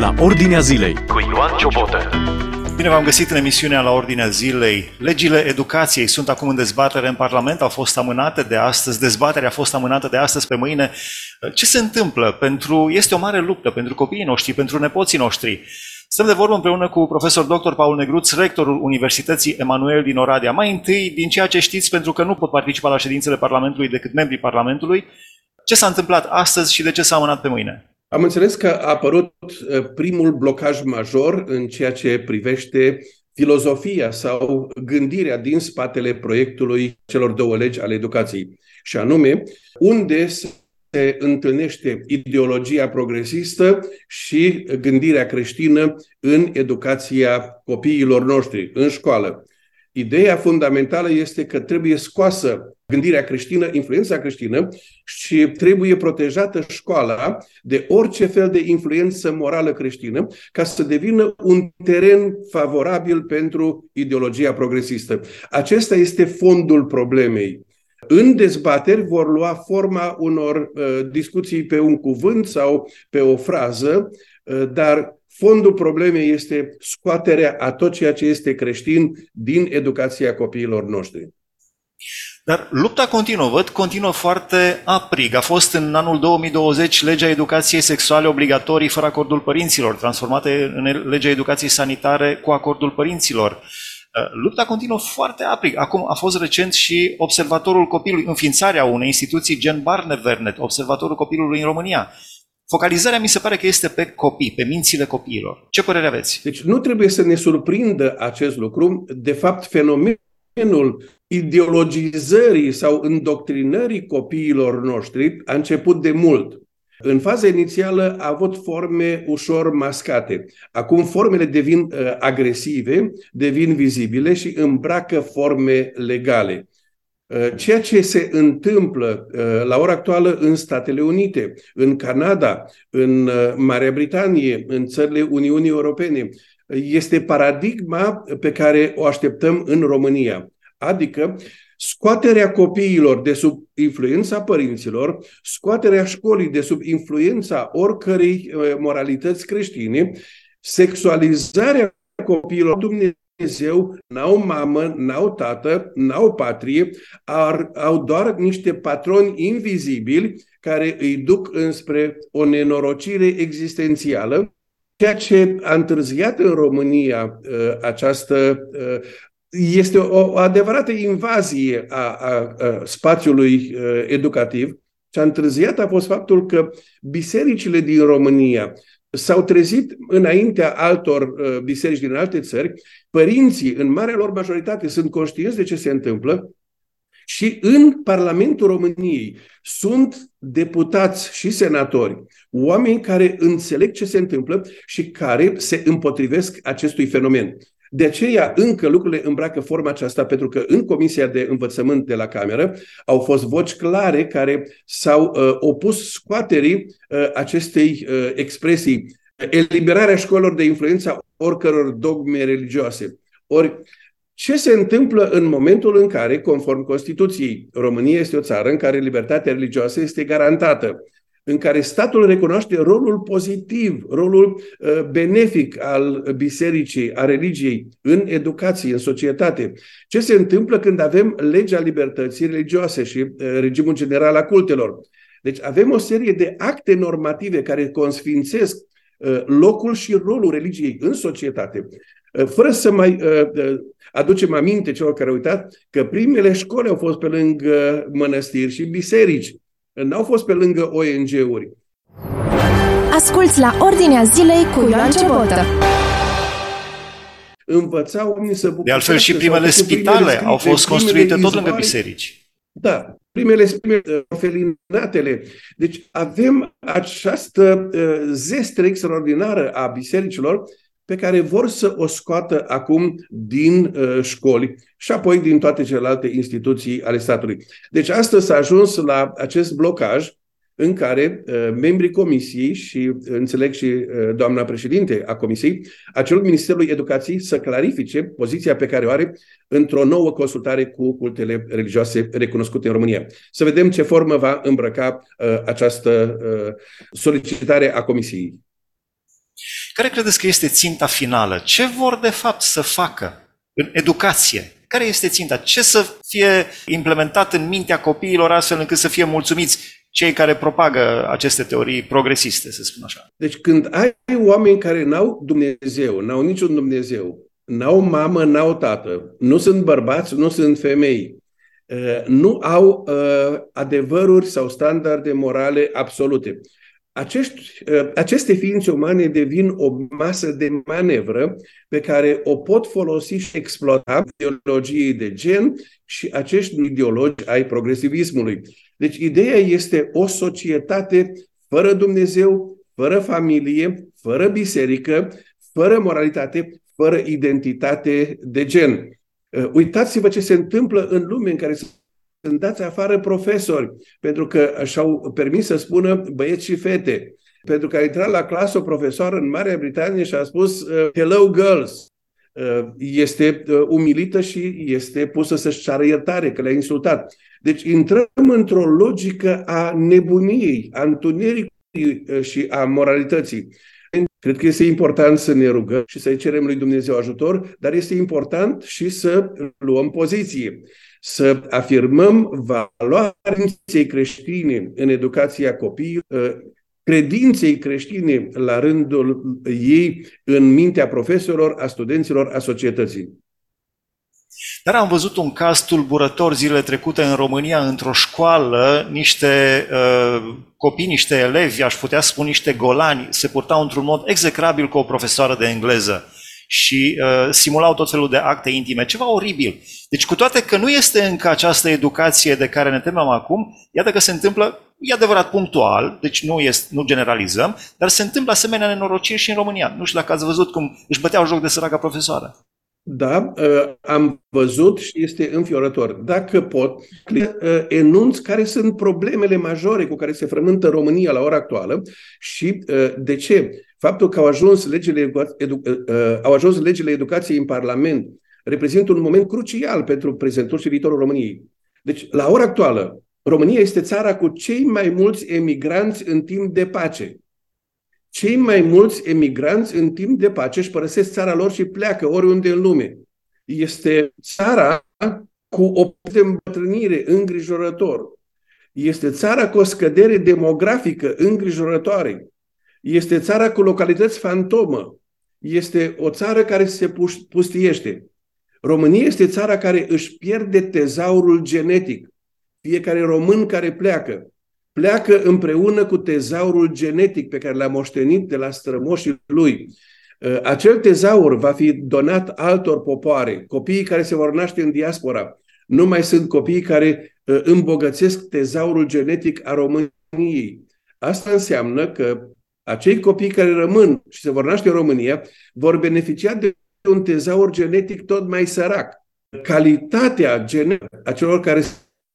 la Ordinea Zilei cu Ioan Ciobotă. Bine v-am găsit în emisiunea la Ordinea Zilei. Legile educației sunt acum în dezbatere în Parlament, au fost amânate de astăzi, dezbaterea a fost amânată de astăzi pe mâine. Ce se întâmplă? Pentru, este o mare luptă pentru copiii noștri, pentru nepoții noștri. Stăm de vorbă împreună cu profesor dr. Paul Negruț, rectorul Universității Emanuel din Oradea. Mai întâi, din ceea ce știți, pentru că nu pot participa la ședințele Parlamentului decât membrii Parlamentului, ce s-a întâmplat astăzi și de ce s-a amânat pe mâine? Am înțeles că a apărut uh, primul blocaj major în ceea ce privește filozofia sau gândirea din spatele proiectului celor două legi ale educației, și anume unde se întâlnește ideologia progresistă și gândirea creștină în educația copiilor noștri, în școală. Ideea fundamentală este că trebuie scoasă gândirea creștină, influența creștină și trebuie protejată școala de orice fel de influență morală creștină ca să devină un teren favorabil pentru ideologia progresistă. Acesta este fondul problemei. În dezbateri vor lua forma unor uh, discuții pe un cuvânt sau pe o frază, uh, dar Fondul problemei este scoaterea a tot ceea ce este creștin din educația copiilor noștri. Dar lupta continuă, văd, continuă foarte aprig. A fost în anul 2020 legea educației sexuale obligatorii fără acordul părinților, transformate în legea educației sanitare cu acordul părinților. Uh, lupta continuă foarte aprig. Acum a fost recent și observatorul copilului, înființarea unei instituții gen Barnevernet, observatorul copilului în România. Focalizarea mi se pare că este pe copii, pe mințile copiilor. Ce părere aveți? Deci nu trebuie să ne surprindă acest lucru. De fapt, fenomenul ideologizării sau îndoctrinării copiilor noștri a început de mult. În faza inițială a avut forme ușor mascate. Acum formele devin uh, agresive, devin vizibile și îmbracă forme legale. Uh, ceea ce se întâmplă uh, la ora actuală în Statele Unite, în Canada, în uh, Marea Britanie, în țările Uniunii Europene, este paradigma pe care o așteptăm în România. Adică scoaterea copiilor de sub influența părinților, scoaterea școlii de sub influența oricărei moralități creștine, sexualizarea copiilor Dumnezeu Dumnezeu, n-au mamă, n-au tată, n-au patrie, ar, au doar niște patroni invizibili care îi duc înspre o nenorocire existențială, ceea ce a întârziat în România uh, această uh, este o, o adevărată invazie a, a, a spațiului uh, educativ. Ce a întârziat a fost faptul că bisericile din România s-au trezit înaintea altor uh, biserici din alte țări, părinții, în marea lor majoritate, sunt conștienți de ce se întâmplă și în Parlamentul României sunt deputați și senatori, oameni care înțeleg ce se întâmplă și care se împotrivesc acestui fenomen. De aceea încă lucrurile îmbracă forma aceasta, pentru că în Comisia de Învățământ de la Cameră au fost voci clare care s-au uh, opus scoaterii uh, acestei uh, expresii, eliberarea școlilor de influența oricăror dogme religioase. Ori ce se întâmplă în momentul în care, conform Constituției, România este o țară în care libertatea religioasă este garantată? În care statul recunoaște rolul pozitiv, rolul uh, benefic al bisericii, a religiei în educație, în societate. Ce se întâmplă când avem legea libertății religioase și uh, regimul general a cultelor? Deci avem o serie de acte normative care consfințesc uh, locul și rolul religiei în societate. Fără să mai aducem aminte celor care au uitat că primele școli au fost pe lângă mănăstiri și biserici n-au fost pe lângă ONG-uri. Asculți la Ordinea Zilei cu Ioan Cebotă. Învățau oamenii să De altfel și primele spitale primele au fost construite tot lângă biserici. Da, primele, primele orfelinatele. Deci avem această uh, zestre extraordinară a bisericilor pe care vor să o scoată acum din uh, școli și apoi din toate celelalte instituții ale statului. Deci astăzi s-a ajuns la acest blocaj în care uh, membrii comisiei și uh, înțeleg și uh, doamna președinte a comisiei a cerut Ministerului Educației să clarifice poziția pe care o are într-o nouă consultare cu cultele religioase recunoscute în România. Să vedem ce formă va îmbrăca uh, această uh, solicitare a comisiei. Care credeți că este ținta finală? Ce vor de fapt să facă în educație? Care este ținta? Ce să fie implementat în mintea copiilor astfel încât să fie mulțumiți cei care propagă aceste teorii progresiste, să spun așa? Deci când ai oameni care n-au Dumnezeu, n-au niciun Dumnezeu, n-au mamă, n-au tată, nu sunt bărbați, nu sunt femei, uh, nu au uh, adevăruri sau standarde morale absolute. Acești, uh, aceste ființe umane devin o masă de manevră pe care o pot folosi și exploata ideologiei de gen și acești ideologi ai progresivismului. Deci ideea este o societate fără Dumnezeu, fără familie, fără biserică, fără moralitate, fără identitate de gen. Uh, uitați-vă ce se întâmplă în lume în care sunt dați afară profesori, pentru că și-au permis să spună băieți și fete. Pentru că a intrat la clasă o profesoară în Marea Britanie și a spus uh, Hello girls. Uh, este umilită și este pusă să-și ceară iertare că le-a insultat. Deci intrăm într-o logică a nebuniei, a întunericului și a moralității. Cred că este important să ne rugăm și să-i cerem lui Dumnezeu ajutor, dar este important și să luăm poziție, să afirmăm valoarea credinței creștine în educația copiilor, ă, credinței creștine la rândul ei în mintea profesorilor, a studenților, a societății. Dar am văzut un caz tulburător zilele trecute în România, într-o școală, niște uh, copii, niște elevi, aș putea spune niște golani, se purtau într-un mod execrabil cu o profesoară de engleză și uh, simulau tot felul de acte intime, ceva oribil. Deci cu toate că nu este încă această educație de care ne temem acum, iată că se întâmplă, e adevărat punctual, deci nu, este, nu generalizăm, dar se întâmplă asemenea nenorociri și în România. Nu știu dacă ați văzut cum își băteau joc de săraca profesoară. Da, ă, am văzut și este înfiorător. Dacă pot, ă, enunț care sunt problemele majore cu care se frământă România la ora actuală și ă, de ce. Faptul că au ajuns legile, edu, au ajuns legile educației în Parlament reprezintă un moment crucial pentru prezentul și viitorul României. Deci, la ora actuală, România este țara cu cei mai mulți emigranți în timp de pace cei mai mulți emigranți în timp de pace își părăsesc țara lor și pleacă oriunde în lume. Este țara cu o îmbătrânire îngrijorător. Este țara cu o scădere demografică îngrijorătoare. Este țara cu localități fantomă. Este o țară care se pustiește. România este țara care își pierde tezaurul genetic. Fiecare român care pleacă pleacă împreună cu tezaurul genetic pe care l-a moștenit de la strămoșii lui. Uh, acel tezaur va fi donat altor popoare, copiii care se vor naște în diaspora. Nu mai sunt copiii care uh, îmbogățesc tezaurul genetic a României. Asta înseamnă că acei copii care rămân și se vor naște în România vor beneficia de un tezaur genetic tot mai sărac. Calitatea genetică a celor care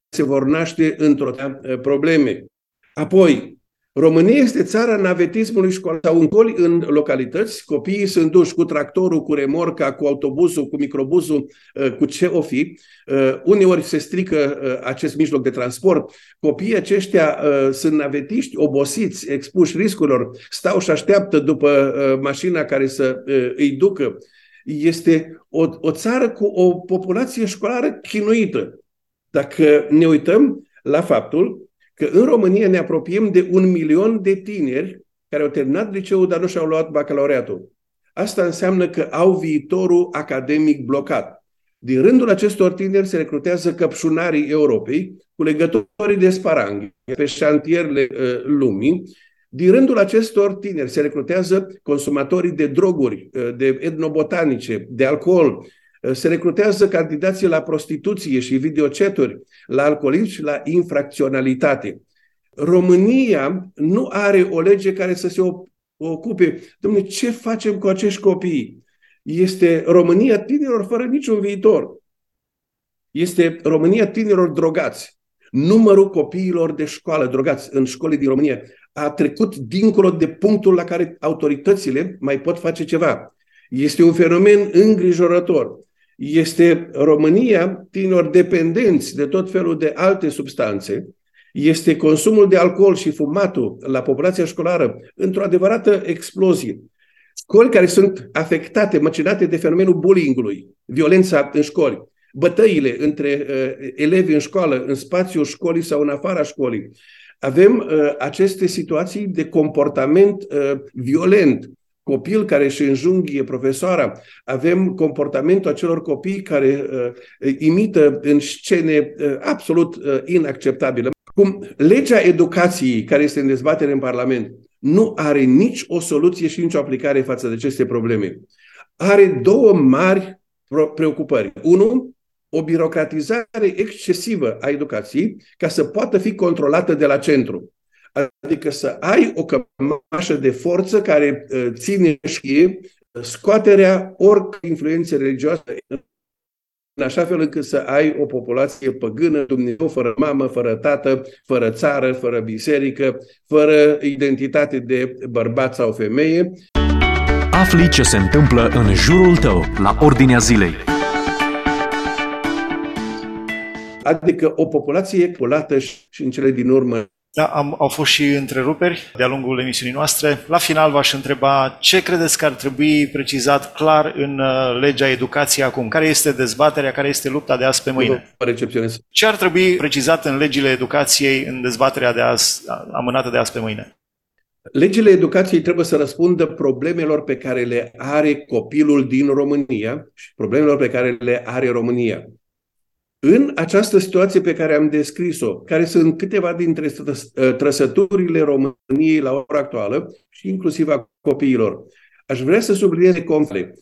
se vor naște într-o uh, probleme. Apoi, România este țara navetismului școlar sau în coli în localități, copiii sunt duși cu tractorul, cu remorca, cu autobuzul, cu microbusul, uh, cu ce o fi. Uh, uneori se strică uh, acest mijloc de transport. Copiii aceștia sunt navetiști, obosiți, expuși riscurilor, stau și așteaptă după mașina care să îi ducă. Este o, o țară cu o populație școlară chinuită. Dacă ne uităm la faptul că în România ne apropiem de un milion de tineri care au terminat liceul, dar nu și-au luat bacalaureatul. Asta înseamnă că au viitorul academic blocat. Din rândul acestor tineri se recrutează căpșunarii Europei cu legătorii de sparanghi pe șantierele uh, lumii. Din rândul acestor tineri se recrutează consumatorii de droguri, uh, de etnobotanice, de alcool, se recrutează candidații la prostituție și videoceturi, la alcoolism și la infracționalitate. România nu are o lege care să se ocupe. Domnule, ce facem cu acești copii? Este România tinerilor fără niciun viitor. Este România tinerilor drogați. Numărul copiilor de școală drogați în școli din România a trecut dincolo de punctul la care autoritățile mai pot face ceva. Este un fenomen îngrijorător este România tineri dependenți de tot felul de alte substanțe, este consumul de alcool și fumatul la populația școlară într-o adevărată explozie. școli care sunt afectate, măcinate de fenomenul bullyingului, violența în școli, bătăile între uh, elevi în școală, în spațiul școlii sau în afara școlii. Avem uh, aceste situații de comportament uh, violent, copil care își înjunghie profesoara, avem comportamentul acelor copii care uh, imită în scene uh, absolut uh, inacceptabile. Cum legea educației care este în dezbatere în Parlament nu are nici o soluție și nici o aplicare față de aceste probleme. Are două mari preocupări. Unu, o birocratizare excesivă a educației ca să poată fi controlată de la centru. Adică să ai o cămașă de forță care uh, ține și scoaterea oricărei influențe religioase în așa fel încât să ai o populație păgână, Dumnezeu fără mamă, fără tată, fără țară, fără biserică, fără identitate de bărbat sau femeie. Afli ce se întâmplă în jurul tău, la ordinea zilei. Adică o populație polată și în cele din urmă da, am, au fost și întreruperi de-a lungul emisiunii noastre. La final v-aș întreba ce credeți că ar trebui precizat clar în uh, legea educației acum? Care este dezbaterea, care este lupta de azi pe mâine? Recepționez. Ce ar trebui precizat în legile educației în dezbaterea de azi, amânată de azi pe mâine? Legile educației trebuie să răspundă problemelor pe care le are copilul din România și problemelor pe care le are România. În această situație pe care am descris-o, care sunt câteva dintre ă, trăsăturile României la ora actuală și inclusiv a copiilor, aș vrea să subliniez conflict.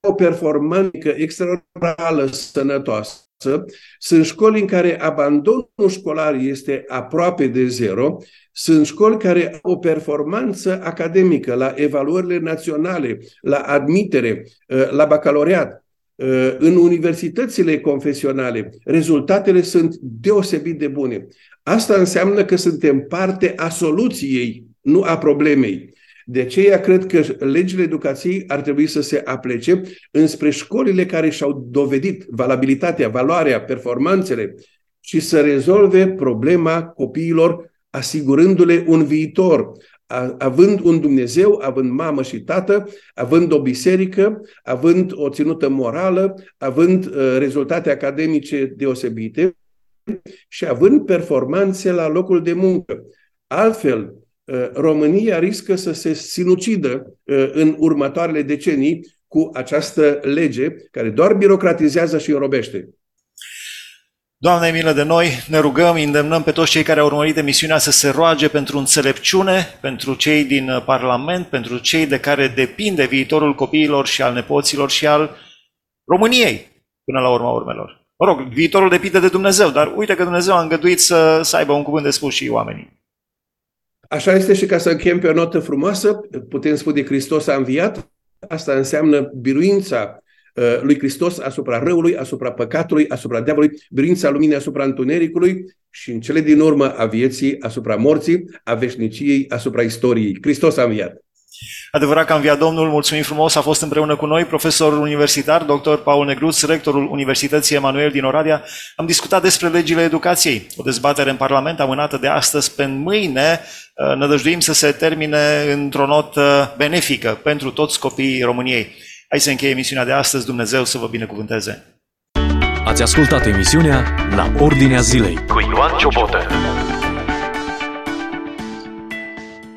O performanță extraordinară sănătoasă sunt școli în care abandonul școlar este aproape de zero, sunt școli care au o performanță academică la evaluările naționale, la admitere, ă, la bacalaureat. Uh, în universitățile confesionale, rezultatele sunt deosebit de bune. Asta înseamnă că suntem parte a soluției, nu a problemei. De aceea cred că legile educației ar trebui să se aplece înspre școlile care și-au dovedit valabilitatea, valoarea, performanțele și să rezolve problema copiilor asigurându-le un viitor, având un Dumnezeu, având mamă și tată, având o biserică, având o ținută morală, având uh, rezultate academice deosebite și având performanțe la locul de muncă. Altfel, uh, România riscă să se sinucidă uh, în următoarele decenii cu această lege care doar birocratizează și înrobește. Doamne, milă de noi, ne rugăm, îndemnăm pe toți cei care au urmărit emisiunea să se roage pentru înțelepciune, pentru cei din uh, Parlament, pentru cei de care depinde viitorul copiilor și al nepoților și al României, până la urma urmelor. Mă rog, viitorul depinde de Dumnezeu, dar uite că Dumnezeu a îngăduit să, să aibă un cuvânt de spus și oamenii. Așa este și ca să închem pe o notă frumoasă, putem spune Hristos a înviat, asta înseamnă biruința Uh, lui Hristos asupra răului, asupra păcatului, asupra diavolului, biruința luminii asupra întunericului și în cele din urmă a vieții asupra morții, a veșniciei asupra istoriei. Hristos a înviat. Adevărat că a înviat Domnul, mulțumim frumos, a fost împreună cu noi profesorul universitar, dr. Paul Negruț, rectorul Universității Emanuel din Oradea. Am discutat despre legile educației, o dezbatere în Parlament amânată de astăzi pe mâine. Uh, nădăjduim să se termine într-o notă benefică pentru toți copiii României. Hai să încheie emisiunea de astăzi, Dumnezeu să vă binecuvânteze! Ați ascultat emisiunea La Ordinea Zilei cu Ioan Ciobotă.